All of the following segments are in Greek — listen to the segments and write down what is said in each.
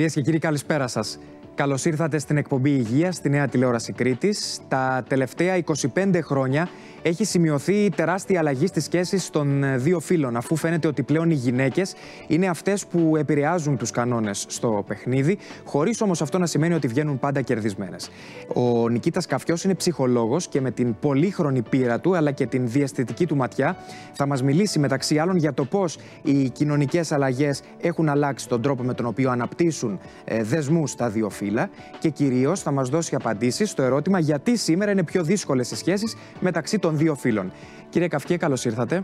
Κυρίες και κύριοι, καλησπέρα σας. Καλώς ήρθατε στην εκπομπή Υγείας στη Νέα Τηλεόραση Κρήτης. Τα τελευταία 25 χρόνια έχει σημειωθεί τεράστια αλλαγή στις σχέσεις των ε, δύο φίλων, αφού φαίνεται ότι πλέον οι γυναίκες είναι αυτές που επηρεάζουν τους κανόνες στο παιχνίδι, χωρίς όμως αυτό να σημαίνει ότι βγαίνουν πάντα κερδισμένες. Ο Νικήτας Καφιό είναι ψυχολόγος και με την πολύχρονη πείρα του αλλά και την διαστητική του ματιά θα μας μιλήσει μεταξύ άλλων για το πώς οι κοινωνικές αλλαγές έχουν αλλάξει τον τρόπο με τον οποίο αναπτύσσουν ε, δεσμούς στα δύο φύλλα και κυρίω θα μα δώσει απαντήσει στο ερώτημα γιατί σήμερα είναι πιο δύσκολε οι σχέσει μεταξύ των δύο φίλων. Κύριε Καυκέ, καλώ ήρθατε.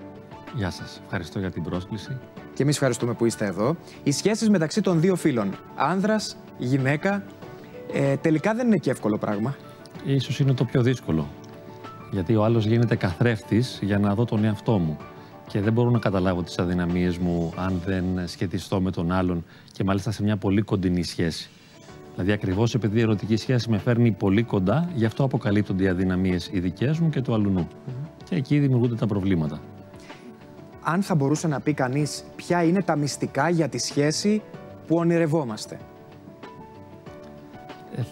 Γεια σα. Ευχαριστώ για την πρόσκληση. Και εμεί ευχαριστούμε που είστε εδώ. Οι σχέσει μεταξύ των δύο φίλων, άνδρα, γυναίκα, ε, τελικά δεν είναι και εύκολο πράγμα. Ίσως είναι το πιο δύσκολο. Γιατί ο άλλο γίνεται καθρέφτη για να δω τον εαυτό μου. Και δεν μπορώ να καταλάβω τι αδυναμίε μου αν δεν σχετιστώ με τον άλλον και μάλιστα σε μια πολύ κοντινή σχέση. Δηλαδή, ακριβώς επειδή η ερωτική σχέση με φέρνει πολύ κοντά, γι' αυτό αποκαλύπτονται οι αδυναμίες οι δικές μου και του αλουνού. Και εκεί δημιουργούνται τα προβλήματα. Αν θα μπορούσε να πει κανείς ποια είναι τα μυστικά για τη σχέση που ονειρευόμαστε; Ε,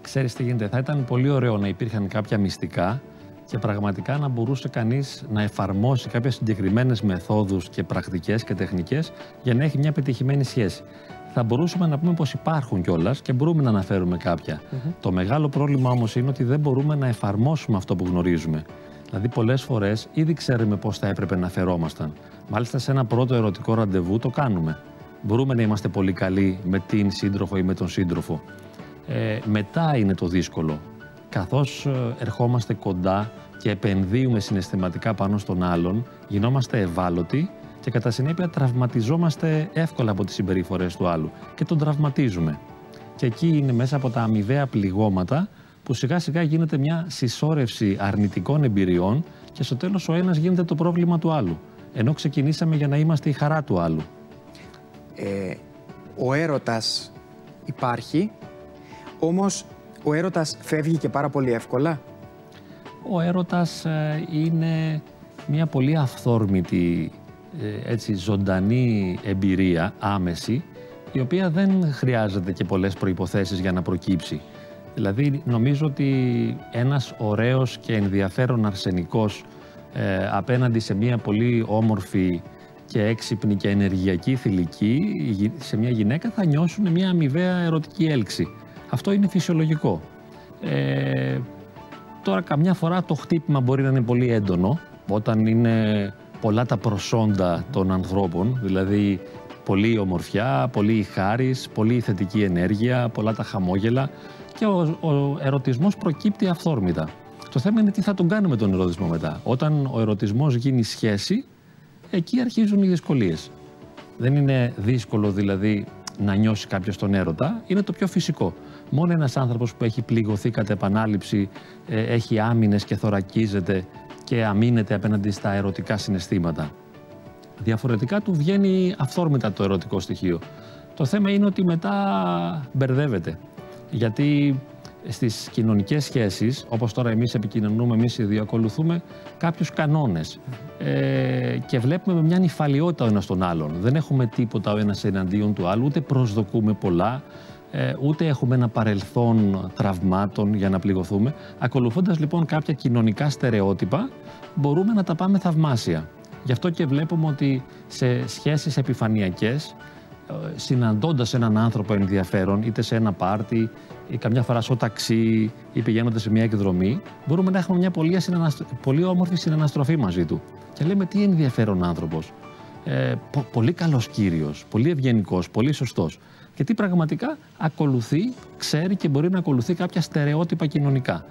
ξέρεις τι γίνεται, θα ήταν πολύ ωραίο να υπήρχαν κάποια μυστικά και πραγματικά να μπορούσε κανείς να εφαρμόσει κάποιες συγκεκριμένες μεθόδους και πρακτικές και τεχνικές για να έχει μια πετυχημένη σχέση θα μπορούσαμε να πούμε πως υπάρχουν κιόλας και μπορούμε να αναφέρουμε κάποια. Το μεγάλο πρόβλημα όμως είναι ότι δεν μπορούμε να εφαρμόσουμε αυτό που γνωρίζουμε. Δηλαδή, πολλές φορές ήδη ξέρουμε πώ θα έπρεπε να φερόμασταν. Μάλιστα, σε ένα πρώτο ερωτικό ραντεβού το κάνουμε. Μπορούμε να είμαστε πολύ καλοί με την σύντροφο ή με τον σύντροφο. Ε, μετά είναι το δύσκολο. Καθώς ε, ερχόμαστε κοντά και επενδύουμε συναισθηματικά πάνω στον άλλον, γινόμαστε ευάλωτοι και κατά συνέπεια τραυματιζόμαστε εύκολα από τις συμπεριφορές του άλλου και τον τραυματίζουμε. Και εκεί είναι μέσα από τα αμοιβαία πληγώματα που σιγά σιγά γίνεται μια συσσόρευση αρνητικών εμπειριών και στο τέλος ο ένας γίνεται το πρόβλημα του άλλου. Ενώ ξεκινήσαμε για να είμαστε η χαρά του άλλου. Ε, ο έρωτας υπάρχει, όμως ο έρωτας φεύγει και πάρα πολύ εύκολα. Ο έρωτας ε, είναι μια πολύ αυθόρμητη ε, έτσι, ζωντανή εμπειρία, άμεση, η οποία δεν χρειάζεται και πολλές προϋποθέσεις για να προκύψει. Δηλαδή, νομίζω ότι ένας ωραίος και ενδιαφέρον αρσενικός ε, απέναντι σε μια πολύ όμορφη και έξυπνη και ενεργειακή θηλυκή, σε μια γυναίκα θα νιώσουν μια αμοιβαία ερωτική έλξη. Αυτό είναι φυσιολογικό. Ε, τώρα, καμιά φορά το χτύπημα μπορεί να είναι πολύ έντονο, όταν είναι πολλά τα προσόντα των ανθρώπων, δηλαδή πολλή ομορφιά, πολύ χάρις, πολύ θετική ενέργεια, πολλά τα χαμόγελα και ο, ο ερωτισμός προκύπτει αυθόρμητα. Το θέμα είναι τι θα τον κάνουμε τον ερωτισμό μετά. Όταν ο ερωτισμός γίνει σχέση, εκεί αρχίζουν οι δυσκολίες. Δεν είναι δύσκολο δηλαδή να νιώσει κάποιος τον έρωτα, είναι το πιο φυσικό. Μόνο ένας άνθρωπος που έχει πληγωθεί κατά επανάληψη, ε, έχει άμυνες και θωρακίζεται και αμήνεται απέναντι στα ερωτικά συναισθήματα. Διαφορετικά του βγαίνει αυθόρμητα το ερωτικό στοιχείο. Το θέμα είναι ότι μετά μπερδεύεται. Γιατί στις κοινωνικές σχέσεις, όπως τώρα εμείς επικοινωνούμε, εμείς οι δύο ακολουθούμε κάποιους κανόνες ε, και βλέπουμε με μια νυφαλιότητα ο ένας τον άλλον. Δεν έχουμε τίποτα ο ένας εναντίον του άλλου, ούτε προσδοκούμε πολλά, ε, ούτε έχουμε ένα παρελθόν τραυμάτων για να πληγωθούμε. Ακολουθώντας λοιπόν κάποια κοινωνικά στερεότυπα, μπορούμε να τα πάμε θαυμάσια. Γι' αυτό και βλέπουμε ότι σε σχέσεις επιφανειακές, ε, συναντώντας έναν άνθρωπο ενδιαφέρον, είτε σε ένα πάρτι, ή καμιά φορά στο ταξί, ή πηγαίνοντας σε μια εκδρομή, μπορούμε να έχουμε μια πολύ, πολύ όμορφη συναναστροφή μαζί του. Και λέμε τι ενδιαφέρον άνθρωπος. Ε, πολύ καλός κύριος, πολύ ευγενικός, πολύ σωστός γιατί πραγματικά; Ακολουθεί, ξέρει και μπορεί να ακολουθεί κάποια στερεότυπα κοινωνικά.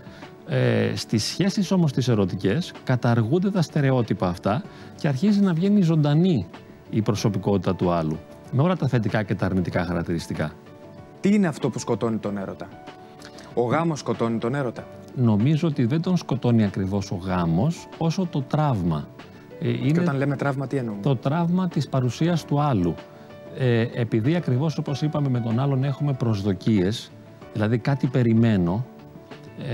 Ε, στις σχέσεις όμως τις ερωτικές καταργούνται τα στερεότυπα αυτά και αρχίζει να βγαίνει ζωντανή η προσωπικότητα του άλλου με όλα τα θετικά και τα αρνητικά χαρακτηριστικά. Τι είναι αυτό που σκοτώνει τον έρωτα; Ο γάμος σκοτώνει τον έρωτα; Νομίζω ότι δεν τον σκοτώνει ακριβώς ο γάμος όσο το τραύμα. Ε, είναι και όταν λέμε τραύμα τι εννοούμε; Το τραύμα της παρουσίας του άλλου ε, επειδή ακριβώς όπως είπαμε με τον άλλον έχουμε προσδοκίες, δηλαδή κάτι περιμένω,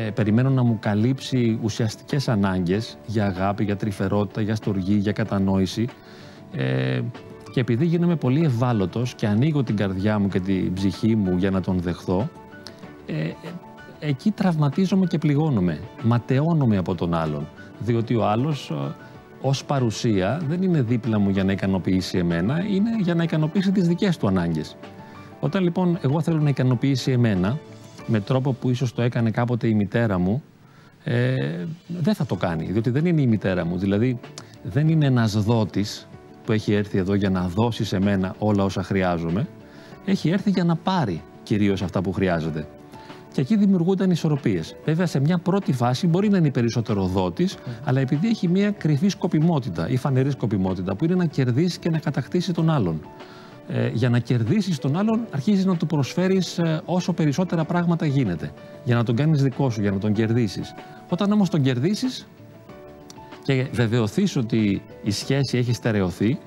ε, περιμένω να μου καλύψει ουσιαστικές ανάγκες για αγάπη, για τρυφερότητα, για στοργή, για κατανόηση, ε, Και επειδή γίνομαι πολύ ευάλωτος και ανοίγω την καρδιά μου και την ψυχή μου για να τον δεχθώ, ε, ε, εκεί τραυματίζομαι και πληγώνομαι. Ματαιώνομαι από τον άλλον. Διότι ο άλλος ε, ως παρουσία δεν είναι δίπλα μου για να ικανοποιήσει εμένα, είναι για να ικανοποιήσει τις δικές του ανάγκες. Όταν λοιπόν εγώ θέλω να ικανοποιήσει εμένα, με τρόπο που ίσως το έκανε κάποτε η μητέρα μου, ε, δεν θα το κάνει, διότι δεν είναι η μητέρα μου. Δηλαδή, δεν είναι ένας δότης που έχει έρθει εδώ για να δώσει σε μένα όλα όσα χρειάζομαι. Έχει έρθει για να πάρει κυρίως αυτά που χρειάζεται. Και εκεί δημιουργούνταν ισορροπίες. Βέβαια, σε μια πρώτη φάση μπορεί να είναι περισσότερο δότης, αλλά επειδή έχει μια κρυφή σκοπιμότητα ή φανερή σκοπιμότητα, που είναι να κερδίσεις και να κατακτήσεις τον άλλον. Ε, για να κερδίσεις τον άλλον, αρχίζεις να του προσφέρεις ε, όσο περισσότερα πράγματα γίνεται. Για να τον κάνεις δικό σου, για να τον κερδίσεις. Όταν όμως τον κερδίσεις και βεβαιωθείς ότι η σχέση έχει στερεωθεί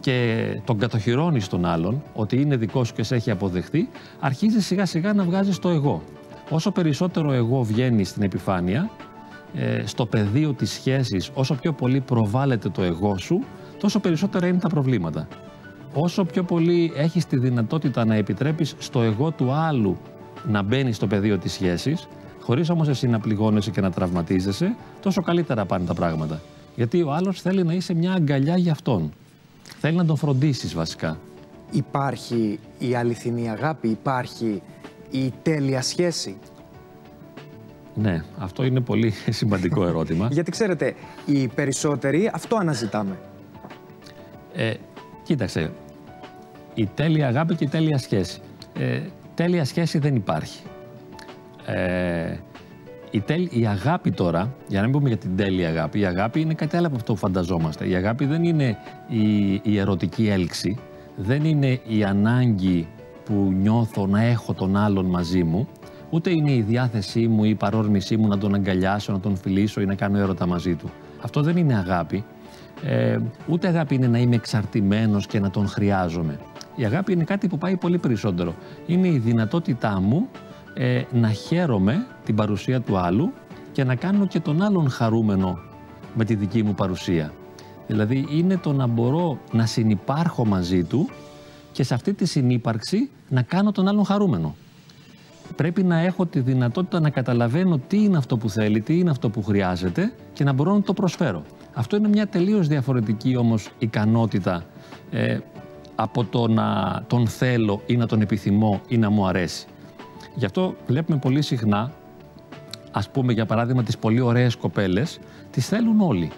και τον κατοχυρώνεις τον άλλον, ότι είναι δικός σου και σε έχει αποδεχθεί, αρχίζεις σιγά σιγά να βγάζεις το εγώ. Όσο περισσότερο εγώ βγαίνει στην επιφάνεια, ε, στο πεδίο της σχέσης, όσο πιο πολύ προβάλλεται το εγώ σου, τόσο περισσότερα είναι τα προβλήματα. Όσο πιο πολύ έχεις τη δυνατότητα να επιτρέπεις στο εγώ του άλλου να μπαίνει στο πεδίο της σχέσης, χωρίς όμως εσύ να πληγώνεσαι και να τραυματίζεσαι, τόσο καλύτερα πάνε τα πράγματα. Γιατί ο άλλος θέλει να είσαι μια αγκαλιά για αυτόν. Θέλει να τον φροντίσεις βασικά. Υπάρχει η αληθινή αγάπη, υπάρχει η τέλεια σχέση; Ναι, αυτό είναι πολύ σημαντικό ερώτημα. Γιατί ξέρετε, οι περισσότεροι αυτό αναζητάμε. Ε, κοίταξε, η τέλεια αγάπη και η τέλεια σχέση. Ε, τέλεια σχέση δεν υπάρχει. Ε, η, τέλ, η αγάπη τώρα, για να μην πούμε για την τέλεια αγάπη, η αγάπη είναι κάτι άλλο από αυτό που φανταζόμαστε. Η αγάπη δεν είναι η, η ερωτική έλξη, δεν είναι η ανάγκη που νιώθω να έχω τον άλλον μαζί μου, ούτε είναι η διάθεσή μου ή η παρόρμησή μου να τον αγκαλιάσω, να τον φιλήσω ή να κάνω έρωτα μαζί του. Αυτό δεν είναι αγάπη. Ε, ούτε αγάπη είναι να είμαι εξαρτημένος και να τον χρειάζομαι. Η αγάπη είναι κάτι που πάει πολύ περισσότερο. Είναι η δυνατότητά μου ε, να χαίρομαι την παρουσία του άλλου και να κάνω και τον άλλον χαρούμενο με τη δική μου παρουσία. Δηλαδή είναι το να μπορώ να συνυπάρχω μαζί του και σε αυτή τη συνύπαρξη να κάνω τον άλλον χαρούμενο. Πρέπει να έχω τη δυνατότητα να καταλαβαίνω τι είναι αυτό που θέλει, τι είναι αυτό που χρειάζεται και να μπορώ να το προσφέρω. Αυτό είναι μια τελείως διαφορετική όμως ικανότητα ε, από το να τον θέλω ή να τον επιθυμώ ή να μου αρέσει. Γι' αυτό βλέπουμε πολύ συχνά, ας πούμε για παράδειγμα τις πολύ ωραίες κοπέλες, τις θέλουν όλοι.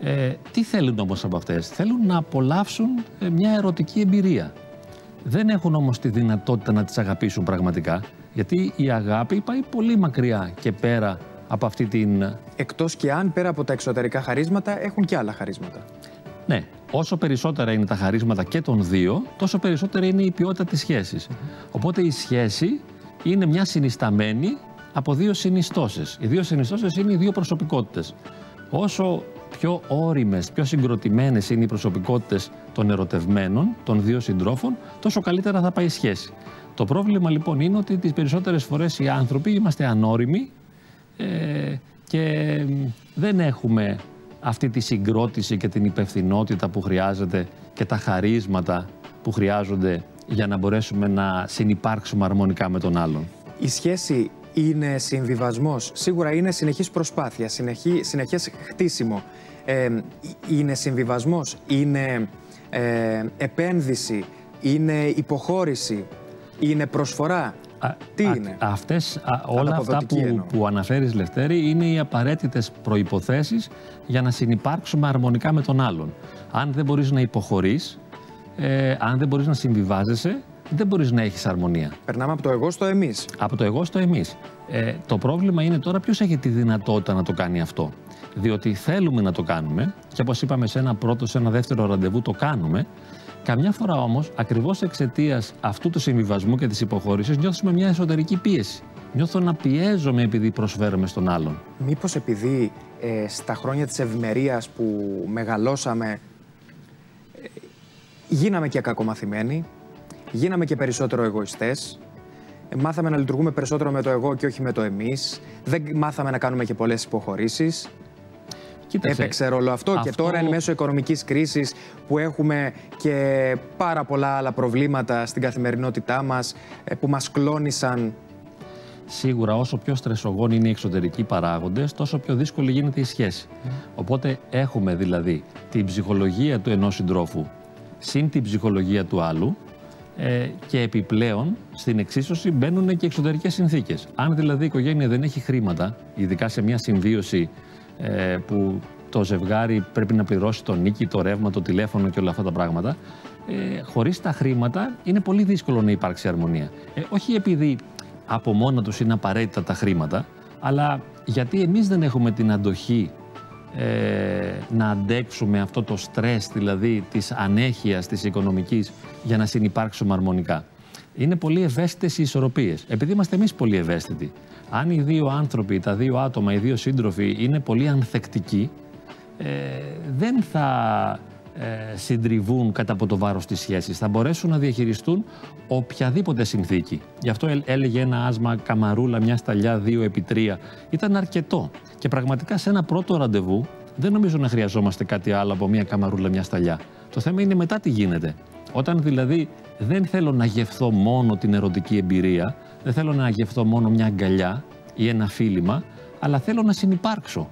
Ε, τι θέλουν όμως από αυτές; Θέλουν να απολαύσουν ε, μια ερωτική εμπειρία. Δεν έχουν όμως τη δυνατότητα να τις αγαπήσουν πραγματικά, γιατί η αγάπη πάει πολύ μακριά και πέρα από αυτή την... Εκτός και αν πέρα από τα εξωτερικά χαρίσματα έχουν και άλλα χαρίσματα. Ναι, όσο περισσότερα είναι τα χαρίσματα και των δύο, τόσο περισσότερα είναι η ποιότητα της σχέσης. Οπότε η σχέση είναι μια συνισταμένη από δύο συνιστώσεις. Οι δύο συνιστώσεις είναι οι δύο προσωπικότητες. Όσο πιο όριμες, πιο συγκροτημένες είναι οι προσωπικότητες των ερωτευμένων, των δύο συντρόφων, τόσο καλύτερα θα πάει η σχέση. Το πρόβλημα λοιπόν είναι ότι τις περισσότερες φορές οι άνθρωποι είμαστε ανώριμοι ε, και δεν έχουμε αυτή τη συγκρότηση και την υπευθυνότητα που χρειάζεται και τα χαρίσματα που χρειάζονται για να μπορέσουμε να συνυπάρξουμε αρμονικά με τον άλλον. Η σχέση είναι συμβιβασμός. Σίγουρα είναι συνεχής προσπάθεια, συνεχή, συνεχές χτίσιμο. Ε, είναι συμβιβασμός, είναι ε, επένδυση, είναι υποχώρηση, είναι προσφορά; Τι είναι; Αυτές, όλα αυτά που, που αναφέρεις Λευτέρη είναι οι απαραίτητες προϋποθέσεις για να συνυπάρξουμε αρμονικά με τον άλλον. Αν δεν μπορείς να υποχωρείς, ε, αν δεν μπορείς να συμβιβάζεσαι, δεν μπορείς να έχεις αρμονία. Περνάμε από το εγώ στο εμείς. Από το εγώ στο εμείς. Ε, το πρόβλημα είναι τώρα ποιος έχει τη δυνατότητα να το κάνει αυτό. Διότι θέλουμε να το κάνουμε και όπως είπαμε σε ένα πρώτο, σε ένα δεύτερο ραντεβού το κάνουμε. Καμιά φορά όμως, ακριβώς εξαιτίας αυτού του συμβιβασμού και της υποχώρησης, νιώθουμε μια εσωτερική πίεση. Νιώθω να πιέζομαι επειδή προσφέρομαι στον άλλον. Μήπως επειδή ε, στα χρόνια της ευημερίας που μεγαλώσαμε ε, γίναμε και κακομαθημένοι, γίναμε και περισσότερο εγωιστές, ε, μάθαμε να λειτουργούμε περισσότερο με το εγώ και όχι με το εμείς, δεν μάθαμε να κάνουμε και πολλές υποχωρήσεις. Κοίταξε. Έπαιξε ρόλο αυτό, αυτό, και τώρα εν μέσω οικονομικής κρίσης που έχουμε και πάρα πολλά άλλα προβλήματα στην καθημερινότητά μας ε, που μας κλώνησαν Σίγουρα όσο πιο στρεσογόνοι είναι οι εξωτερικοί παράγοντες, τόσο πιο δύσκολη γίνεται η σχέση. Οπότε έχουμε δηλαδή την ψυχολογία του ενός συντρόφου συν την ψυχολογία του άλλου ε, και επιπλέον στην εξίσωση μπαίνουν και εξωτερικές συνθήκες. Αν δηλαδή η οικογένεια δεν έχει χρήματα, ειδικά σε μια συμβίωση ε, που το ζευγάρι πρέπει να πληρώσει το νίκη, το ρεύμα, το τηλέφωνο και όλα αυτά τα πράγματα, ε, χωρίς τα χρήματα είναι πολύ δύσκολο να υπάρξει αρμονία. Ε, όχι επειδή από μόνα τους είναι απαραίτητα τα χρήματα, αλλά γιατί εμείς δεν έχουμε την αντοχή ε, να αντέξουμε αυτό το στρες, δηλαδή της ανέχειας της οικονομικής για να συνεπάρξουμε αρμονικά. Είναι πολύ ευαίσθητες οι ισορροπίες. Επειδή είμαστε εμείς πολύ ευαίσθητοι. Αν οι δύο άνθρωποι, τα δύο άτομα, οι δύο σύντροφοι είναι πολύ ανθεκτικοί, ε, δεν θα ε, συντριβούν κατά από το βάρος της σχέσης. Θα μπορέσουν να διαχειριστούν οποιαδήποτε συνθήκη. Γι' αυτό έλεγε ένα άσμα καμαρούλα, μια σταλιά, δύο επί τρία. Ήταν αρκετό. Και πραγματικά σε ένα πρώτο ραντεβού δεν νομίζω να χρειαζόμαστε κάτι άλλο από μια καμαρούλα, μια σταλιά. Το θέμα είναι μετά τι γίνεται. Όταν δηλαδή δεν θέλω να γευθώ μόνο την ερωτική εμπειρία, δεν θέλω να γευθώ μόνο μια αγκαλιά ή ένα φίλημα, αλλά θέλω να συνυπάρξω.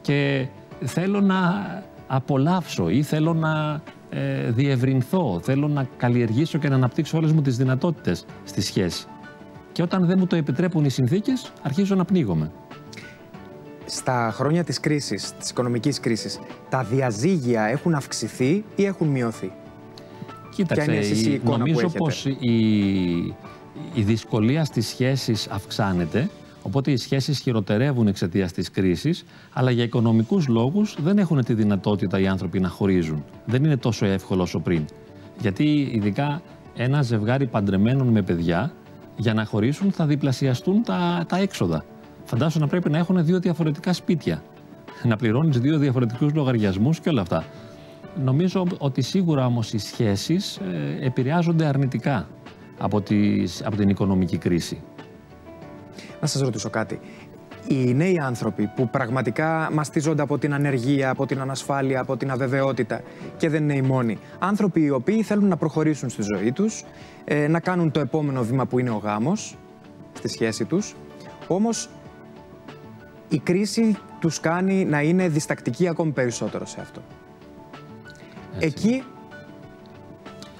Και θέλω να απολαύσω ή θέλω να ε, διευρυνθώ, θέλω να καλλιεργήσω και να αναπτύξω όλες μου τις δυνατότητες στη σχέση. Και όταν δεν μου το επιτρέπουν οι συνθήκες, αρχίζω να πνίγομαι. Στα χρόνια της κρίσης, της οικονομικής κρίσης, τα διαζύγια έχουν αυξηθεί ή έχουν μειωθεί; Κοίταξε, η, νομίζω πως η, η δυσκολία στις σχέσεις αυξάνεται Οπότε οι σχέσεις χειροτερεύουν εξαιτίας της κρίσης, αλλά για οικονομικούς λόγους δεν έχουν τη δυνατότητα οι άνθρωποι να χωρίζουν. Δεν είναι τόσο εύκολο όσο πριν. Γιατί ειδικά ένα ζευγάρι παντρεμένων με παιδιά, για να χωρίσουν θα διπλασιαστούν τα, τα έξοδα. Φαντάσου να πρέπει να έχουν δύο διαφορετικά σπίτια. Να πληρώνεις δύο διαφορετικούς λογαριασμούς και όλα αυτά. Νομίζω ότι σίγουρα όμως οι σχέσεις ε, επηρεάζονται αρνητικά από, τις, από την οικονομική κρίση. Να σας ρωτήσω κάτι. Οι νέοι άνθρωποι που πραγματικά μαστίζονται από την ανεργία, από την ανασφάλεια, από την αβεβαιότητα και δεν είναι οι μόνοι. Άνθρωποι οι οποίοι θέλουν να προχωρήσουν στη ζωή τους, ε, να κάνουν το επόμενο βήμα που είναι ο γάμος στη σχέση τους. Όμως η κρίση τους κάνει να είναι διστακτικοί ακόμη περισσότερο σε αυτό. Εκεί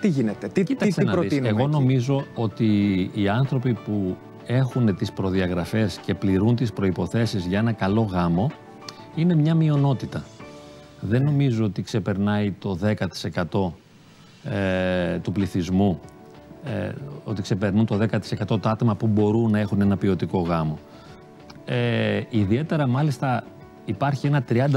τι γίνεται, τι, τι, τι προτείνουμε Εγώ νομίζω ότι οι άνθρωποι που έχουν τις προδιαγραφές και πληρούν τις προϋποθέσεις για ένα καλό γάμο είναι μια μειονότητα. Δεν νομίζω ότι ξεπερνάει το 10% ε, του πληθυσμού, ε, ότι ξεπερνούν το 10% τα άτομα που μπορούν να έχουν ένα ποιοτικό γάμο. Ε, ιδιαίτερα μάλιστα υπάρχει ένα 30%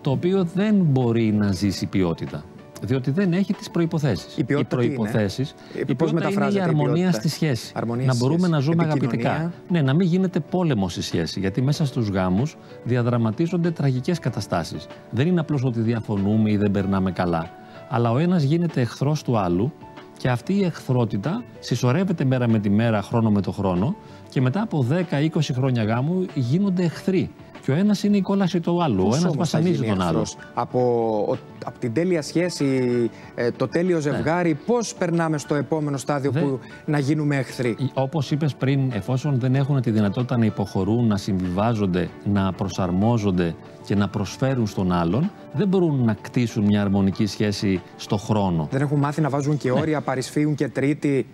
το οποίο δεν μπορεί να ζήσει ποιότητα. Διότι δεν έχει τις προποθέσει. Οι προποθέσει. Η ποιότητα είναι η αρμονία στη σχέση. να μπορούμε να ζούμε αγαπητικά. Ναι, να μην γίνεται πόλεμος στη σχέση. Γιατί μέσα στους γάμους διαδραματίζονται τραγικές καταστάσεις. Δεν είναι απλώς ότι διαφωνούμε ή δεν περνάμε καλά. Αλλά ο ένας γίνεται εχθρός του άλλου και αυτή η εχθρότητα συσσωρεύεται μέρα με τη μέρα, χρόνο με το χρόνο και μετά από 10-20 χρόνια γάμου γίνονται εχθροί. Και ο ένας είναι η κόλαση του άλλου. ο ένας βασανίζει τον άλλο. Από, από την τέλεια σχέση, ε, το τέλειο ναι. ζευγάρι, ναι. πώς περνάμε στο επόμενο στάδιο που να γίνουμε εχθροί; Όπως είπες πριν, εφόσον δεν έχουν τη δυνατότητα να υποχωρούν, να συμβιβάζονται, να προσαρμόζονται και να προσφέρουν στον άλλον, δεν μπορούν να κτίσουν μια αρμονική σχέση στο χρόνο. Δεν έχουν μάθει να βάζουν και ναι. όρια, παρισφύουν και τρίτη.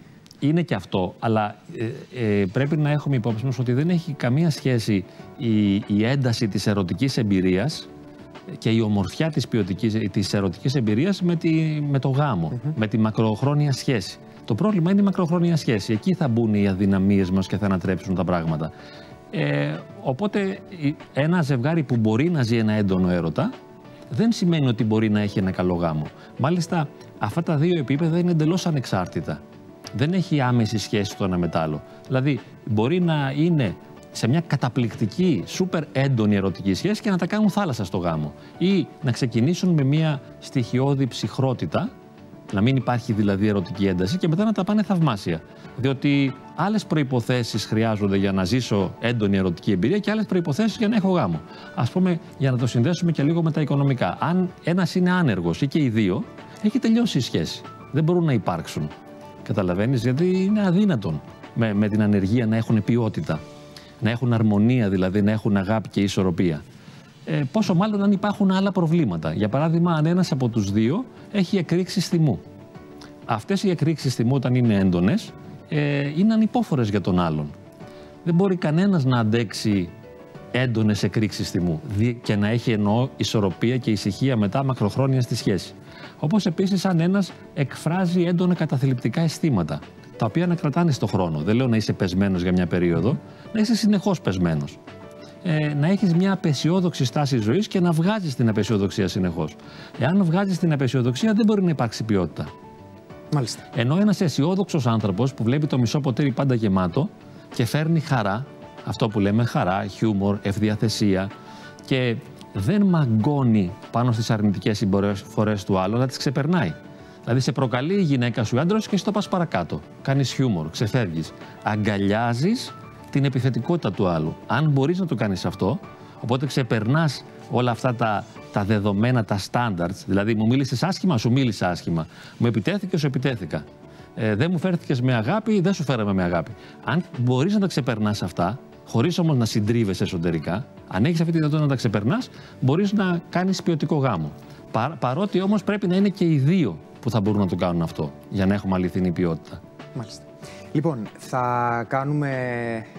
Είναι και αυτό, αλλά ε, ε, πρέπει να έχουμε υπόψη μας ότι δεν έχει καμία σχέση η, η ένταση της ερωτικής εμπειρίας και η ομορφιά της, ποιοτικής, της ερωτικής εμπειρίας με, τη, με το γάμο, με τη μακροχρόνια σχέση. Το πρόβλημα είναι η μακροχρόνια σχέση. Εκεί θα μπουν οι αδυναμίες μας και θα ανατρέψουν τα πράγματα. Ε, οπότε ένα ζευγάρι που μπορεί να ζει ένα έντονο έρωτα δεν σημαίνει ότι μπορεί να έχει ένα καλό γάμο. Μάλιστα αυτά τα δύο επίπεδα είναι εντελώς ανεξάρτητα δεν έχει άμεση σχέση το ένα με το άλλο. Δηλαδή, μπορεί να είναι σε μια καταπληκτική, σούπερ έντονη ερωτική σχέση και να τα κάνουν θάλασσα στο γάμο. Ή να ξεκινήσουν με μια στοιχειώδη ψυχρότητα Να μην υπάρχει δηλαδή ερωτική ένταση και μετά να τα πάνε θαυμάσια. Διότι άλλες προποθέσει χρειάζονται για να ζήσω έντονη ερωτική εμπειρία και άλλες προποθέσει για να έχω γάμο. Α πούμε, για να το συνδέσουμε και λίγο με τα οικονομικά. Αν ένας είναι άνεργος ή και οι δύο, έχει τελειώσει η σχέση. Δεν μπορούν να υπάρξουν. Καταλαβαίνεις, γιατί είναι αδύνατον με, με την ανεργία να έχουν ποιότητα. Να έχουν αρμονία, δηλαδή να έχουν αγάπη και ισορροπία. Ε, πόσο μάλλον αν υπάρχουν άλλα προβλήματα. Για παράδειγμα, αν ένας από τους δύο έχει εκρήξει θυμού. Αυτές οι εκρήξεις θυμού, όταν είναι έντονες, ε, είναι ανυπόφορες για τον άλλον. Δεν μπορεί κανένας να αντέξει έντονες εκρήξεις θυμού και να έχει εννοώ ισορροπία και ησυχία μετά μακροχρόνια στη σχέση. Όπως επίσης αν ένας εκφράζει έντονα καταθλιπτικά αισθήματα, τα οποία να κρατάνε στον χρόνο. Δεν λέω να είσαι πεσμένος για μια περίοδο, να είσαι συνεχώς πεσμένος. Ε, να έχεις μια απεσιόδοξη στάση ζωής και να βγάζεις την απεσιοδοξία συνεχώς. Εάν βγάζεις την απεσιοδοξία, δεν μπορεί να υπάρξει ποιότητα. Μάλιστα. Ενώ ένας αισιόδοξος άνθρωπος που βλέπει το μισό ποτήρι πάντα γεμάτο και φέρνει χαρά, αυτό που λέμε χαρά, χιούμορ, ευδιαθεσία και δεν μαγκώνει πάνω στις αρνητικές συμπεριφορέ του άλλου, αλλά τις ξεπερνάει. Δηλαδή σε προκαλεί η γυναίκα σου άντρας και εσύ το πας παρακάτω. Κάνεις χιούμορ, ξεφεύγεις. Αγκαλιάζεις την επιθετικότητα του άλλου. Αν μπορείς να το κάνεις αυτό, οπότε ξεπερνάς όλα αυτά τα, τα δεδομένα, τα standards. Δηλαδή, μου μίλησες άσχημα, σου μίλησε άσχημα. Μου επιτέθηκε, σου επιτέθηκα. Ε, δεν μου φέρθηκες με αγάπη, δεν σου φέραμε με αγάπη. Αν μπορείς να τα ξεπερνάς αυτά, χωρίς όμως να συντρίβεσαι εσωτερικά, αν έχεις αυτή τη δυνατότητα να τα ξεπερνάς, μπορείς να κάνεις ποιοτικό γάμο. Πα, παρότι όμως πρέπει να είναι και οι δύο που θα μπορούν να το κάνουν αυτό, για να έχουμε αληθινή ποιότητα. Μάλιστα. Λοιπόν, θα κάνουμε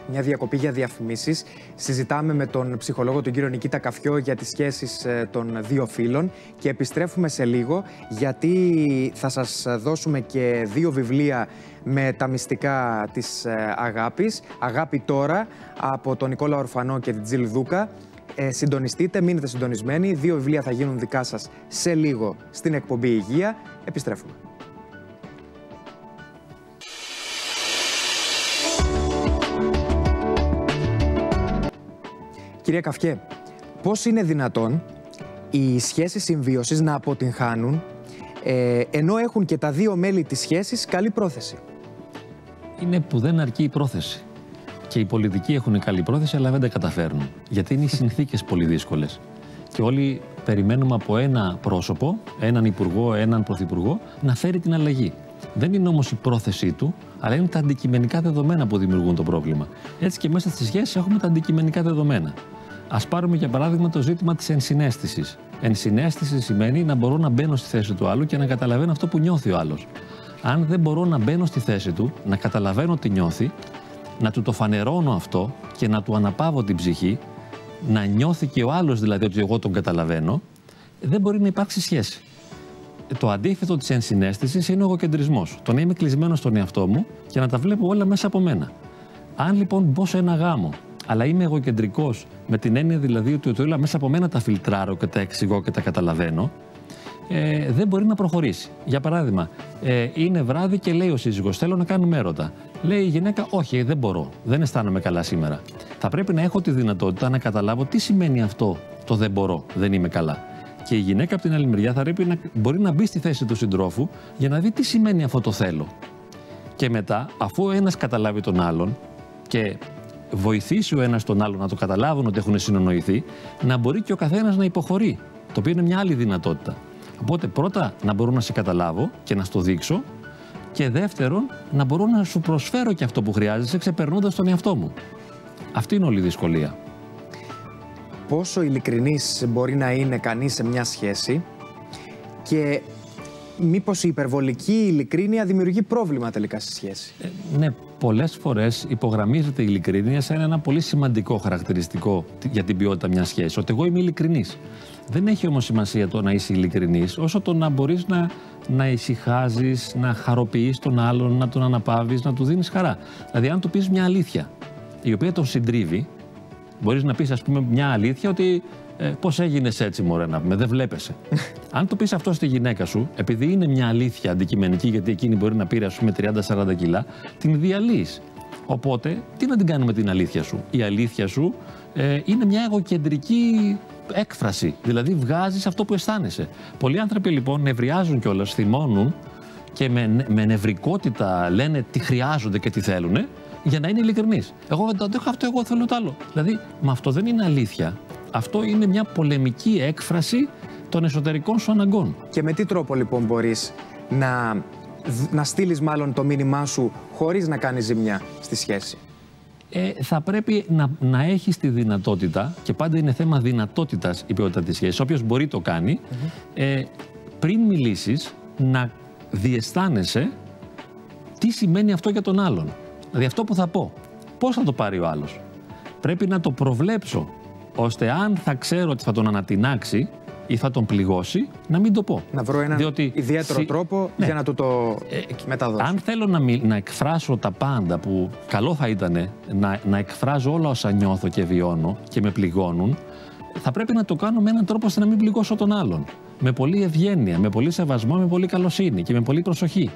μια διακοπή για διαφημίσεις. Συζητάμε με τον ψυχολόγο τον κύριο Νικήτα Καφιό για τις σχέσεις ε, των δύο φίλων και επιστρέφουμε σε λίγο γιατί θα σας δώσουμε και δύο βιβλία με τα μυστικά της ε, αγάπης. Αγάπη τώρα από τον Νικόλα Ορφανό και την Τζιλ Δούκα. Ε, συντονιστείτε, μείνετε συντονισμένοι. Δύο βιβλία θα γίνουν δικά σας σε λίγο στην εκπομπή Υγεία. Επιστρέφουμε. Κυρία Καυκέ, πώς είναι δυνατόν οι σχέσεις συμβίωσης να αποτυγχάνουν ε, ενώ έχουν και τα δύο μέλη της σχέσης καλή πρόθεση; Είναι που δεν αρκεί η πρόθεση. Και οι πολιτικοί έχουν καλή πρόθεση, αλλά δεν τα καταφέρνουν. Γιατί είναι οι συνθήκες πολύ δύσκολες. Και όλοι περιμένουμε από ένα πρόσωπο, έναν υπουργό, έναν πρωθυπουργό, να φέρει την αλλαγή. Δεν είναι όμως η πρόθεσή του, αλλά είναι τα αντικειμενικά δεδομένα που δημιουργούν το πρόβλημα. Έτσι και μέσα στις σχέσεις έχουμε τα αντικειμενικά δεδομένα. Α πάρουμε για παράδειγμα το ζήτημα της ενσυναίσθησης. Ενσυναίσθηση σημαίνει να μπορώ να μπαίνω στη θέση του άλλου και να καταλαβαίνω αυτό που νιώθει ο άλλος. Αν δεν μπορώ να μπαίνω στη θέση του, να καταλαβαίνω τι νιώθει, να του το φανερώνω αυτό και να του αναπαύω την ψυχή, να νιώθει και ο άλλος δηλαδή ότι εγώ τον καταλαβαίνω, δεν μπορεί να υπάρξει σχέση. Το αντίθετο της ενσυναίσθησης είναι ο εγωκεντρισμός. Το να είμαι κλεισμένο στον εαυτό μου και να τα βλέπω όλα μέσα από μένα. Αν λοιπόν μπω σε ένα γάμο αλλά είμαι εγωκεντρικός με την έννοια δηλαδή ότι όλα μέσα από μένα τα φιλτράρω και τα εξηγώ και τα καταλαβαίνω, ε, δεν μπορεί να προχωρήσει. Για παράδειγμα, ε, είναι βράδυ και λέει ο σύζυγος: Θέλω να κάνουμε έρωτα. Λέει η γυναίκα: Όχι, δεν μπορώ. Δεν αισθάνομαι καλά σήμερα. Θα πρέπει να έχω τη δυνατότητα να καταλάβω τι σημαίνει αυτό το δεν μπορώ, δεν είμαι καλά. Και η γυναίκα από την άλλη μεριά θα πρέπει να μπορεί να μπει στη θέση του συντρόφου για να δει τι σημαίνει αυτό το θέλω. Και μετά, αφού ένας καταλάβει τον άλλον και βοηθήσει ο ένας τον άλλον να το καταλάβουν ότι έχουν συνονοηθεί, να μπορεί και ο καθένας να υποχωρεί. Το οποίο είναι μια άλλη δυνατότητα. Οπότε πρώτα να μπορώ να σε καταλάβω και να στο δείξω και δεύτερον να μπορώ να σου προσφέρω και αυτό που χρειάζεσαι ξεπερνώντας τον εαυτό μου. Αυτή είναι όλη η δυσκολία. Πόσο ειλικρινής μπορεί να είναι κανείς σε μια σχέση και μήπως η υπερβολική ειλικρίνεια δημιουργεί πρόβλημα τελικά στη σχέση. Ε, ναι, πολλές φορές υπογραμμίζεται η ειλικρίνεια σαν ένα πολύ σημαντικό χαρακτηριστικό για την ποιότητα μιας σχέσης. Ότι εγώ είμαι ειλικρινής. Δεν έχει όμως σημασία το να είσαι ειλικρινής, όσο το να μπορείς να, να ησυχάζεις, να χαροποιείς τον άλλον, να τον αναπαύεις, να του δίνεις χαρά. Δηλαδή αν του πεις μια αλήθεια, η οποία τον συντρίβει, μπορείς να πεις ας πούμε μια αλήθεια ότι ε, Πώς έγινες έτσι, Μωρέ, να πούμε, δεν βλέπεσαι. Αν το πεις αυτό στη γυναίκα σου, επειδή είναι μια αλήθεια αντικειμενική, γιατί εκείνη μπορεί να πήρε, ας πούμε, 30-40 κιλά, την διαλύεις. Οπότε, τι να την κάνουμε την αλήθεια σου; Η αλήθεια σου ε, είναι μια εγωκεντρική έκφραση. Δηλαδή, βγάζεις αυτό που αισθάνεσαι. Πολλοί άνθρωποι λοιπόν νευριάζουν κιόλας, θυμώνουν και με, με νευρικότητα λένε τι χρειάζονται και τι θέλουν, για να είναι ειλικρινείς. Εγώ δεν το αντέχω αυτό, εγώ θέλω το άλλο. Δηλαδή, με αυτό δεν είναι αλήθεια. Αυτό είναι μια πολεμική έκφραση των εσωτερικών σου αναγκών. Και με τι τρόπο λοιπόν μπορείς να, να στείλεις μάλλον το μήνυμά σου χωρίς να κάνεις ζημιά στη σχέση; Ε, θα πρέπει να, να έχεις τη δυνατότητα, και πάντα είναι θέμα δυνατότητας η ποιότητα της σχέσης, όποιος μπορεί το κάνει, ε, πριν μιλήσεις να διαισθάνεσαι τι σημαίνει αυτό για τον άλλον. Δηλαδή αυτό που θα πω, πώς θα το πάρει ο άλλος; Πρέπει να το προβλέψω, ώστε αν θα ξέρω ότι θα τον ανατινάξει ή θα τον πληγώσει, να μην το πω. Να βρω έναν Διότι ιδιαίτερο τρόπο ναι. για να του το ε, μεταδώσω. Αν θέλω να, να εκφράσω τα πάντα που καλό θα ήταν να, να εκφράζω όλα όσα νιώθω και βιώνω και με πληγώνουν, θα πρέπει να το κάνω με έναν τρόπο ώστε να μην πληγώσω τον άλλον. Με πολύ ευγένεια, με πολύ σεβασμό, με πολύ καλοσύνη και με πολύ προσοχή.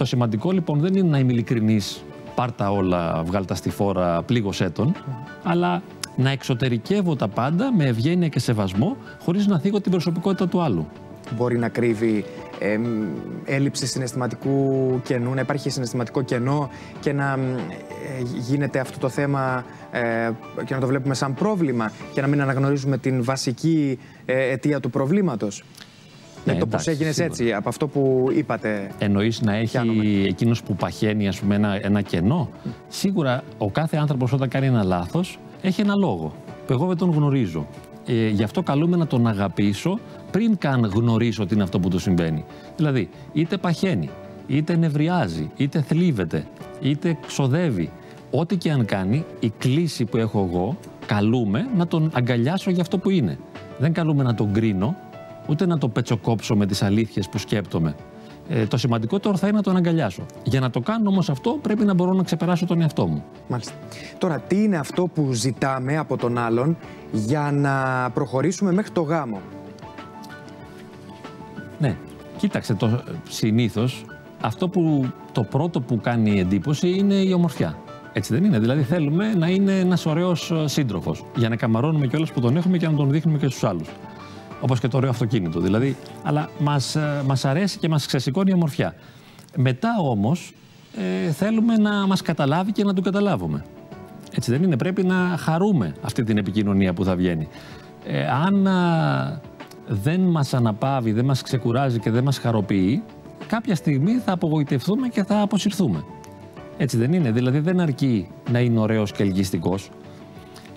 Το σημαντικό λοιπόν δεν είναι να είμαι ειλικρινής, πάρτα όλα, βγάλτα στη φόρα, πλήγωσέ τον, αλλά να εξωτερικεύω τα πάντα με ευγένεια και σεβασμό, χωρίς να θίγω την προσωπικότητα του άλλου. Μπορεί να κρύβει ε, έλλειψη συναισθηματικού κενού, να υπάρχει συναισθηματικό κενό και να ε, γίνεται αυτό το θέμα ε, και να το βλέπουμε σαν πρόβλημα και να μην αναγνωρίζουμε την βασική ε, αιτία του προβλήματος. Ναι, το πώ έγινε έτσι, από αυτό που είπατε. Εννοείς να έχει εκείνος που παχαίνει ας πούμε, ένα, ένα κενό. Σίγουρα ο κάθε άνθρωπος όταν κάνει ένα λάθος έχει ένα λόγο που εγώ δεν τον γνωρίζω. Ε, γι' αυτό καλούμε να τον αγαπήσω πριν καν γνωρίσω τι είναι αυτό που του συμβαίνει. Δηλαδή, είτε παχαίνει, είτε νευριάζει, είτε θλίβεται, είτε ξοδεύει. Ό,τι και αν κάνει, η κλίση που έχω εγώ, καλούμε να τον αγκαλιάσω για αυτό που είναι. Δεν καλούμε να τον κρίνω, ούτε να το πετσοκόψω με τις αλήθειες που σκέπτομαι. Ε, το σημαντικότερο θα είναι να τον αγκαλιάσω. Για να το κάνω όμως αυτό, πρέπει να μπορώ να ξεπεράσω τον εαυτό μου. Μάλιστα. Τώρα, τι είναι αυτό που ζητάμε από τον άλλον για να προχωρήσουμε μέχρι το γάμο; Ναι, κοίταξε, το, συνήθως αυτό που το πρώτο που κάνει εντύπωση είναι η ομορφιά. Έτσι δεν είναι; Δηλαδή θέλουμε να είναι ένας ωραίος ε, σύντροφος. Για να καμαρώνουμε κιόλας που τον έχουμε και να τον δείχνουμε και στους άλλους. Όπως και το ωραίο αυτοκίνητο. Δηλαδή, αλλά μας μας ε, αρέσει και μας ξεσηκώνει η ομορφιά. Μετά όμως ε, θέλουμε να μας καταλάβει και να τον καταλάβουμε. Έτσι δεν είναι; Πρέπει να χαρούμε αυτή την επικοινωνία που θα βγαίνει. Ε, αν δεν μας αναπαύει, δεν μας ξεκουράζει και δεν μας χαροποιεί, κάποια στιγμή θα απογοητευτούμε και θα αποσυρθούμε. Έτσι δεν είναι; Δηλαδή δεν αρκεί να είναι ωραίος και ελκυστικός.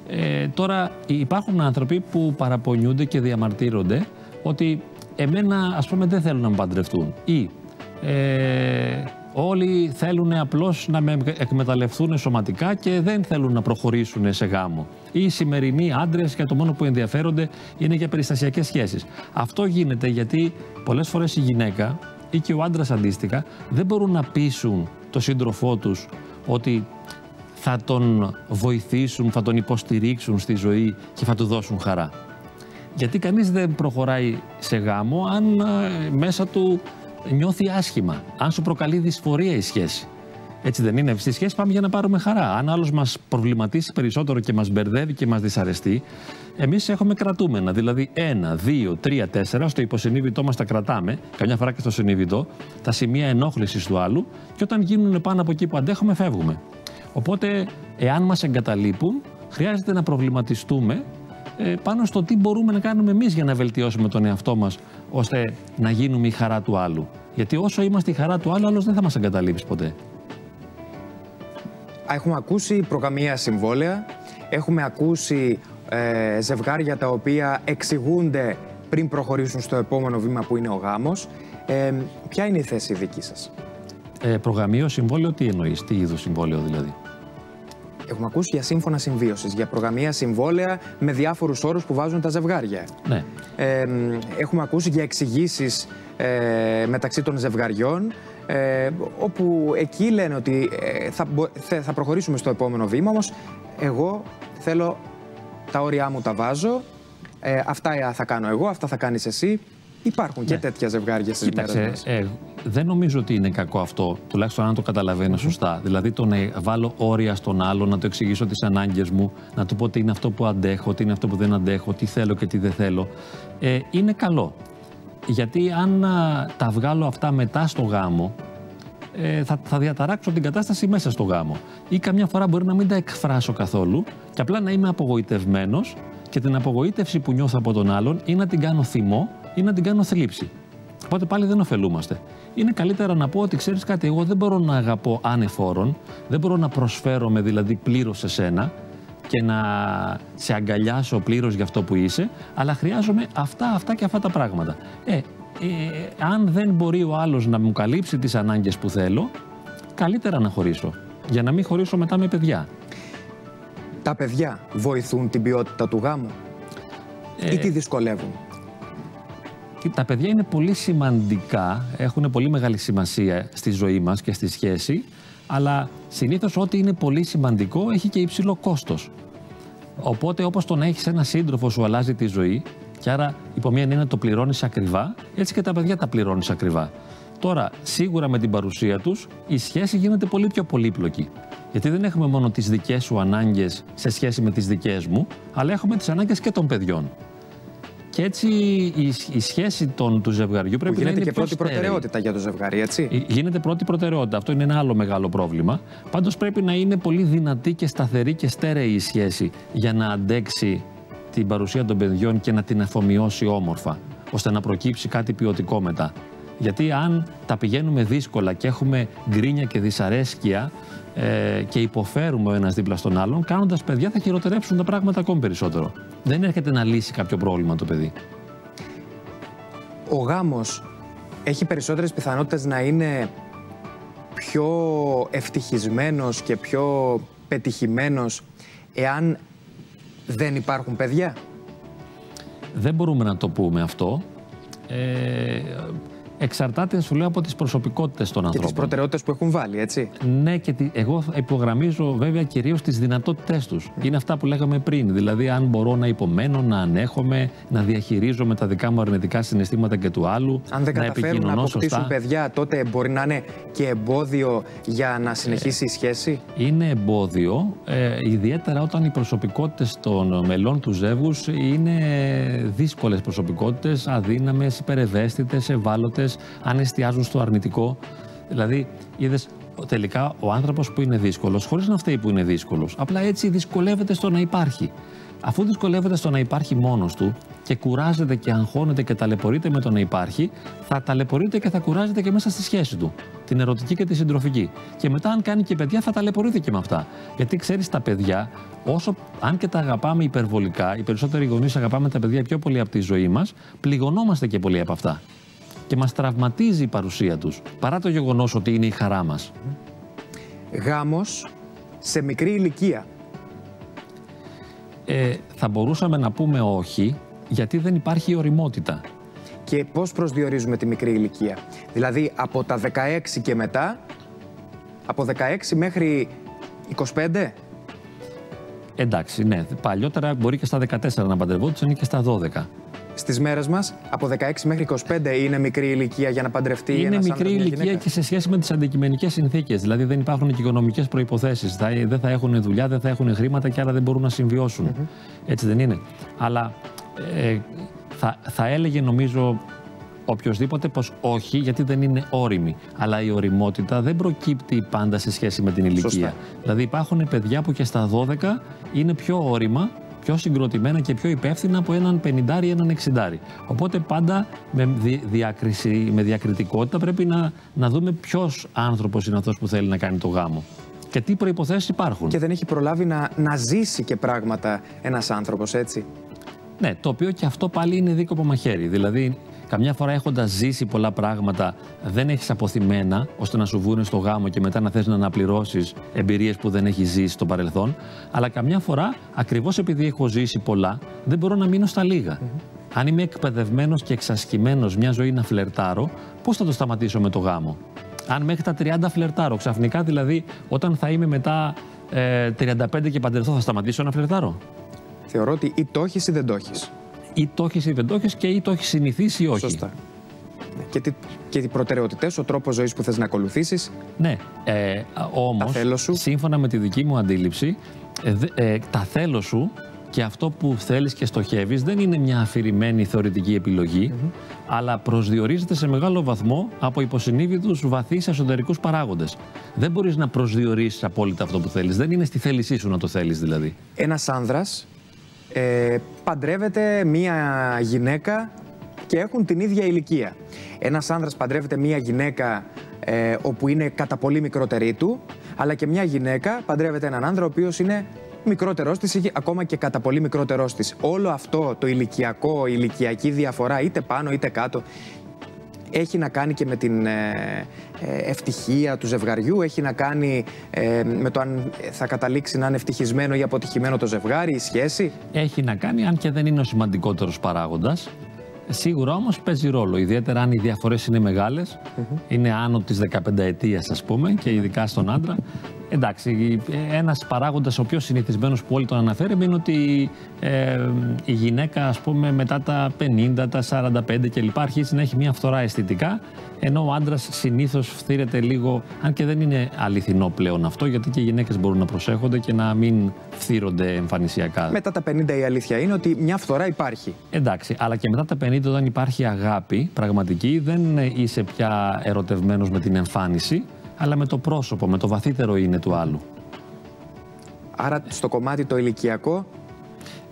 Ε, τώρα υπάρχουν άνθρωποι που παραπονιούνται και διαμαρτύρονται ότι εμένα ας πούμε δεν θέλουν να με παντρευτούν ή ε, όλοι θέλουν απλώς να με εκμεταλλευτούν σωματικά και δεν θέλουν να προχωρήσουν σε γάμο. Ή οι σημερινοί άντρες και το μόνο που ενδιαφέρονται είναι για περιστασιακές σχέσεις. Αυτό γίνεται γιατί πολλές φορές η γυναίκα ή και ο άντρας αντίστοιχα δεν μπορούν να πείσουν το σύντροφό τους ότι θα τον βοηθήσουν, θα τον υποστηρίξουν στη ζωή και θα του δώσουν χαρά. Γιατί κανείς δεν προχωράει σε γάμο αν ε, μέσα του νιώθει άσχημα, αν σου προκαλεί δυσφορία η σχέση. Έτσι δεν είναι. Στη σχέση πάμε για να πάρουμε χαρά. Αν άλλος μας προβληματίσει περισσότερο και μας μπερδεύει και μας δυσαρεστεί, εμείς έχουμε κρατούμενα. Δηλαδή, ένα, δύο, τρία, τέσσερα, στο υποσυνείδητό μας τα κρατάμε, καμιά φορά και στο συνείδητο, τα σημεία ενόχλησης του άλλου, και όταν γίνουν πάνω από εκεί που αντέχουμε, φεύγουμε. Οπότε, εάν μας εγκαταλείπουν, χρειάζεται να προβληματιστούμε ε, πάνω στο τι μπορούμε να κάνουμε εμείς για να βελτιώσουμε τον εαυτό μας, ώστε να γίνουμε η χαρά του άλλου. Γιατί όσο είμαστε η χαρά του άλλου, άλλος δεν θα μας εγκαταλείψει ποτέ. Έχουμε ακούσει προγαμία συμβόλαια, έχουμε ακούσει ε, ζευγάρια τα οποία εξηγούνται πριν προχωρήσουν στο επόμενο βήμα που είναι ο γάμος. Ε, ποια είναι η θέση δική σας; Ε, προγαμείο συμβόλαιο τι εννοείς, τι είδους συμβόλαιο δηλαδή; Έχουμε ακούσει για σύμφωνα συμβίωσης, για προγαμία συμβόλαια με διάφορους όρους που βάζουν τα ζευγάρια. Ναι. Ε, έχουμε ακούσει για εξηγήσεις ε, μεταξύ των ζευγαριών. Ε, όπου εκεί λένε ότι ε, θα, θα προχωρήσουμε στο επόμενο βήμα, όμως εγώ θέλω τα όρια μου τα βάζω, ε, αυτά θα κάνω εγώ, αυτά θα κάνεις εσύ. Υπάρχουν και ναι. τέτοια ζευγάρια στις Κοίταξε, μέρες ε, δεν νομίζω ότι είναι κακό αυτό, τουλάχιστον αν το καταλαβαίνω σωστά. Δηλαδή το να βάλω όρια στον άλλο, να το εξηγήσω τις ανάγκες μου, να του πω τι είναι αυτό που αντέχω, τι είναι αυτό που δεν αντέχω, τι θέλω και τι δεν θέλω, ε, είναι καλό. γιατί αν τα βγάλω αυτά μετά στο γάμο, ε, θα, θα διαταράξω την κατάσταση μέσα στο γάμο. Ή καμιά φορά μπορεί να μην τα εκφράσω καθόλου και απλά να είμαι απογοητευμένος και την απογοήτευση που νιώθω από τον άλλον ή να την κάνω θυμό ή να την κάνω θλίψη. Οπότε πάλι δεν ωφελούμαστε. Είναι καλύτερα να πω ότι ξέρεις κάτι, εγώ δεν μπορώ να αγαπώ ανεφόρον, δεν μπορώ να προσφέρομαι δηλαδή πλήρως σε σένα και να σε αγκαλιάσω πλήρως για αυτό που είσαι, αλλά χρειάζομαι αυτά, αυτά και αυτά τα πράγματα. Ε, ε, αν δεν μπορεί ο άλλος να μου καλύψει τις ανάγκες που θέλω, καλύτερα να χωρίσω. Για να μην χωρίσω μετά με παιδιά. Τα παιδιά βοηθούν την ποιότητα του γάμου ε, ή τη δυσκολεύουν; Τα παιδιά είναι πολύ σημαντικά, έχουν πολύ μεγάλη σημασία στη ζωή μας και στη σχέση, αλλά συνήθως ό,τι είναι πολύ σημαντικό έχει και υψηλό κόστος. Οπότε όπως το να έχεις ένα σύντροφο σου αλλάζει τη ζωή και άρα υπό μία είναι το πληρώνεις ακριβά, έτσι και τα παιδιά τα πληρώνεις ακριβά. Τώρα, σίγουρα με την παρουσία τους, η σχέση γίνεται πολύ πιο πολύπλοκη. Γιατί δεν έχουμε μόνο τις δικές σου ανάγκες σε σχέση με τις δικές μου, αλλά έχουμε τις ανάγκες και των παιδιών. Και έτσι η, η σχέση των, του ζευγαριού πρέπει να είναι και πρώτη προτεραιότητα για το ζευγάρι, έτσι. Ε, γίνεται πρώτη προτεραιότητα. Αυτό είναι ένα άλλο μεγάλο πρόβλημα. Πάντως πρέπει να είναι πολύ δυνατή και σταθερή και στέρεη η σχέση για να αντέξει την παρουσία των παιδιών και να την αφομοιώσει όμορφα, ώστε να προκύψει κάτι ποιοτικό μετά. Γιατί αν τα πηγαίνουμε δύσκολα και έχουμε γκρίνια και δυσαρέσκεια ε, και υποφέρουμε ο ένας δίπλα στον άλλον, κάνοντας παιδιά θα χειροτερέψουν τα πράγματα ακόμη περισσότερο. Δεν έρχεται να λύσει κάποιο πρόβλημα το παιδί. Ο γάμος έχει περισσότερες πιθανότητες να είναι πιο ευτυχισμένος και πιο πετυχημένος εάν δεν υπάρχουν παιδιά; Δεν μπορούμε να το πούμε αυτό. Ε, εξαρτάται, σου λέω, από τις προσωπικότητες των ανθρώπων. Και τις προτεραιότητες που έχουν βάλει, έτσι. Ναι, και τι, εγώ υπογραμμίζω βέβαια κυρίως τις δυνατότητές τους. Είναι αυτά που λέγαμε πριν. Δηλαδή, αν μπορώ να υπομένω, να ανέχομαι, να διαχειρίζομαι τα δικά μου αρνητικά συναισθήματα και του άλλου. Αν δεν καταφέρουν να αποκτήσουν σωστά. παιδιά, τότε μπορεί να είναι και εμπόδιο για να συνεχίσει η σχέση; Είναι εμπόδιο, ε, ιδιαίτερα όταν οι προσωπικότητες των μελών του ζεύγους είναι δύσκολες προσωπικότητες, αδύναμες, υπερευαίσθητες, ευάλωτες αν εστιάζουν στο αρνητικό. Δηλαδή, είδες τελικά ο άνθρωπος που είναι δύσκολος, χωρίς να φταίει που είναι δύσκολος, απλά έτσι δυσκολεύεται στο να υπάρχει. Αφού δυσκολεύεται στο να υπάρχει μόνος του και κουράζεται και αγχώνεται και ταλαιπωρείται με το να υπάρχει, θα ταλαιπωρείται και θα κουράζεται και μέσα στη σχέση του. Την ερωτική και τη συντροφική. Και μετά, αν κάνει και παιδιά, θα ταλαιπωρείται και με αυτά. Γιατί ξέρεις, τα παιδιά, όσο αν και τα αγαπάμε υπερβολικά, οι περισσότεροι γονείς αγαπάμε τα παιδιά πιο πολύ από τη ζωή μας, πληγωνόμαστε και πολύ από αυτά και μας τραυματίζει η παρουσία τους, παρά το γεγονός ότι είναι η χαρά μας. Γάμος σε μικρή ηλικία. Ε, θα μπορούσαμε να πούμε όχι, γιατί δεν υπάρχει οριμότητα. Και πώς προσδιορίζουμε τη μικρή ηλικία. Δηλαδή από τα 16 και μετά, από 16 μέχρι 25. Εντάξει, ναι. Παλιότερα μπορεί και στα 14 να παντρευόντουσαν ή και στα 12 στις μέρες μας, από 16 μέχρι 25 είναι μικρή ηλικία για να παντρευτεί Είναι ένας μικρή ηλικία και σε σχέση με τις αντικειμενικές συνθήκες. Δηλαδή δεν υπάρχουν και οικονομικές προποθέσει. Δεν θα έχουν δουλειά, δεν θα έχουν χρήματα και άρα δεν μπορούν να συμβιώσουν. Έτσι δεν είναι. Αλλά ε, θα, θα έλεγε νομίζω οποιοδήποτε πως όχι, γιατί δεν είναι όριμη. Αλλά η οριμότητα δεν προκύπτει πάντα σε σχέση με την ηλικία. Σωστά. Δηλαδή υπάρχουν παιδιά που και στα 12 είναι πιο όρημα πιο συγκροτημένα και πιο υπεύθυνα από έναν 50 ή έναν 60. Οπότε πάντα με, διάκριση, με διακριτικότητα πρέπει να, να δούμε ποιος άνθρωπος είναι αυτός που θέλει να κάνει το γάμο. Και τι προποθέσει υπάρχουν. Και δεν έχει προλάβει να, να ζήσει και πράγματα ένας άνθρωπος, έτσι; Ναι, το οποίο και αυτό πάλι είναι δίκοπο μαχαίρι. Δηλαδή, Καμιά φορά έχοντας ζήσει πολλά πράγματα, δεν έχεις αποθυμένα ώστε να σου βγουν στο γάμο και μετά να θες να αναπληρώσεις εμπειρίες που δεν έχεις ζήσει στο παρελθόν. Αλλά καμιά φορά, ακριβώς επειδή έχω ζήσει πολλά, δεν μπορώ να μείνω στα λίγα. Αν είμαι εκπαιδευμένος και εξασκημένος μια ζωή να φλερτάρω, πώς θα το σταματήσω με το γάμο; Αν μέχρι τα 30 φλερτάρω, ξαφνικά δηλαδή όταν θα είμαι μετά ε, 35 και παντρευτώ, θα σταματήσω να φλερτάρω; Θεωρώ ότι ή το έχεις ή δεν το έχεις ή το έχεις ή δεν το έχεις και ή το έχεις συνηθίσει ή όχι. Σωστά. Και, τι, και οι προτεραιότητες, ο τρόπος ζωής που θες να ακολουθήσεις. Ναι. Ε, Όμως, σύμφωνα με τη δική μου αντίληψη, ε, ε, τα θέλω σου και αυτό που θέλεις και στοχεύεις δεν είναι μια αφηρημένη θεωρητική επιλογή, αλλά προσδιορίζεται σε μεγάλο βαθμό από υποσυνείδητους βαθύς εσωτερικούς παράγοντες. Δεν μπορείς να προσδιορίσεις απόλυτα αυτό που θέλεις. Δεν είναι στη θέλησή σου να το θέλεις δηλαδή. Ένας άνδρας ε, παντρεύεται μία γυναίκα και έχουν την ίδια ηλικία. Ένας άνδρας παντρεύεται μία γυναίκα ε, όπου είναι κατά πολύ μικρότερη του, αλλά και μια γυναίκα παντρεύεται έναν άνδρα ο οποίος είναι μικρότερό της, ακόμα και κατά πολύ μικρότερό της. Όλο αυτό το ηλικιακό, η ηλικιακή διαφορά, είτε πάνω είτε κάτω, έχει να κάνει και με την ε, ε, ευτυχία του ζευγαριού, έχει να κάνει ε, με το αν θα καταλήξει να είναι ευτυχισμένο ή αποτυχημένο το ζευγάρι, η σχέση. Έχει να κάνει, αν και δεν είναι ο σημαντικότερος παράγοντας. Σίγουρα όμως παίζει ρόλο, ιδιαίτερα αν οι διαφορές είναι μεγάλες, είναι άνω της 15 ετίας ας πούμε και ειδικά στον άντρα, Εντάξει, ένας παράγοντας ο πιο συνηθισμένος που όλοι τον αναφέρουμε είναι ότι ε, η γυναίκα, ας πούμε, μετά τα 50, τα 45 κλπ. αρχίζει να έχει μια φθορά αισθητικά, ενώ ο άντρας συνήθως φθύρεται λίγο, αν και δεν είναι αληθινό πλέον αυτό, γιατί και οι γυναίκες μπορούν να προσέχονται και να μην φθύρονται εμφανισιακά. Μετά τα 50 η αλήθεια είναι ότι μια φθορά υπάρχει. Εντάξει, αλλά και μετά τα 50 όταν υπάρχει αγάπη πραγματική, δεν είσαι πια ερωτευμένος με την εμφάνιση αλλά με το πρόσωπο, με το βαθύτερο είναι του άλλου. Άρα στο κομμάτι το ηλικιακό...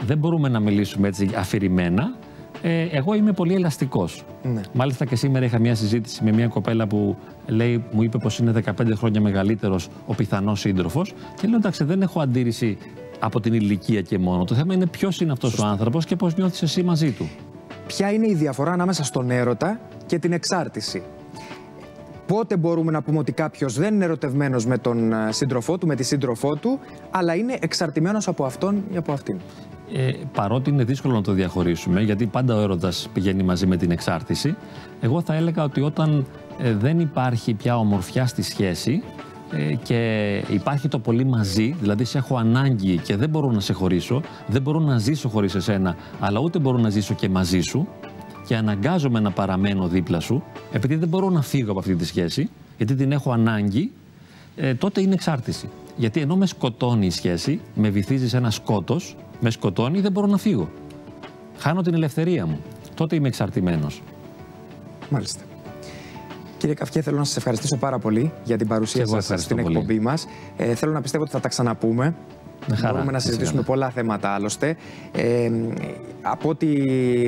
Δεν μπορούμε να μιλήσουμε έτσι αφηρημένα. Ε, εγώ είμαι πολύ ελαστικός. Ναι. Μάλιστα και σήμερα είχα μια συζήτηση με μια κοπέλα που λέει, μου είπε πως είναι 15 χρόνια μεγαλύτερος ο πιθανός σύντροφος και λέω εντάξει δεν έχω αντίρρηση από την ηλικία και μόνο. Το θέμα είναι ποιος είναι αυτός ο άνθρωπος και πώς νιώθεις εσύ μαζί του. Ποια είναι η διαφορά ανάμεσα στον έρωτα και την εξάρτηση; Πότε μπορούμε να πούμε ότι κάποιος δεν είναι ερωτευμένος με τον ε, σύντροφό του, με τη σύντροφό του, αλλά είναι εξαρτημένος από αυτόν ή από αυτήν; Ε, παρότι είναι δύσκολο να το διαχωρίσουμε, γιατί πάντα ο έρωτας πηγαίνει μαζί με την εξάρτηση, εγώ θα έλεγα ότι όταν ε, δεν υπάρχει πια ομορφιά στη σχέση ε, και υπάρχει το πολύ μαζί, δηλαδή σε έχω ανάγκη και δεν μπορώ να σε χωρίσω, δεν μπορώ να ζήσω χωρίς εσένα, αλλά ούτε μπορώ να ζήσω και μαζί σου, και αναγκάζομαι να παραμένω δίπλα σου, επειδή δεν μπορώ να φύγω από αυτή τη σχέση, γιατί την έχω ανάγκη, ε, τότε είναι εξάρτηση. Γιατί ενώ με σκοτώνει η σχέση, με βυθίζει σε ένα σκότος, με σκοτώνει, δεν μπορώ να φύγω. Χάνω την ελευθερία μου. Τότε είμαι εξαρτημένος. Μάλιστα. Κύριε Καυκέ, θέλω να σας ευχαριστήσω πάρα πολύ για την παρουσία σας στην εκπομπή μας. Ε, θέλω να πιστεύω ότι θα τα ξαναπούμε. Μπορούμε να συζητήσουμε πολλά θέματα άλλωστε. Ε, από ό,τι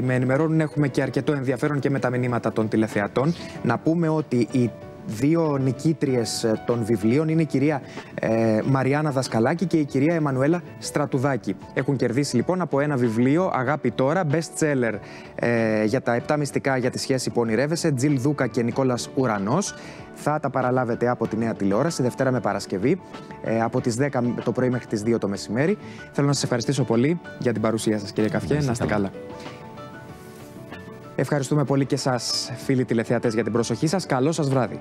με ενημερώνουν έχουμε και αρκετό ενδιαφέρον και με τα μηνύματα των τηλεθεατών. Να πούμε ότι η δύο νικήτριες ε, των βιβλίων είναι η κυρία ε, Μαριάννα Δασκαλάκη και η κυρία Εμμανουέλα Στρατουδάκη. Έχουν κερδίσει λοιπόν από ένα βιβλίο «Αγάπη τώρα», best seller ε, για τα επτά μυστικά για τη σχέση που ονειρεύεσαι, Τζιλ Δούκα και Νικόλας Ουρανός. Θα τα παραλάβετε από τη νέα τηλεόραση, Δευτέρα με Παρασκευή, ε, από τις 10 το πρωί μέχρι τις 2 το μεσημέρι. Θέλω να σας ευχαριστήσω πολύ για την παρουσία σας κύριε Καφιέ. Να είστε καλά. Ευχαριστούμε πολύ και σας φίλοι τηλεθεατές για την προσοχή σας. Καλό σας βράδυ.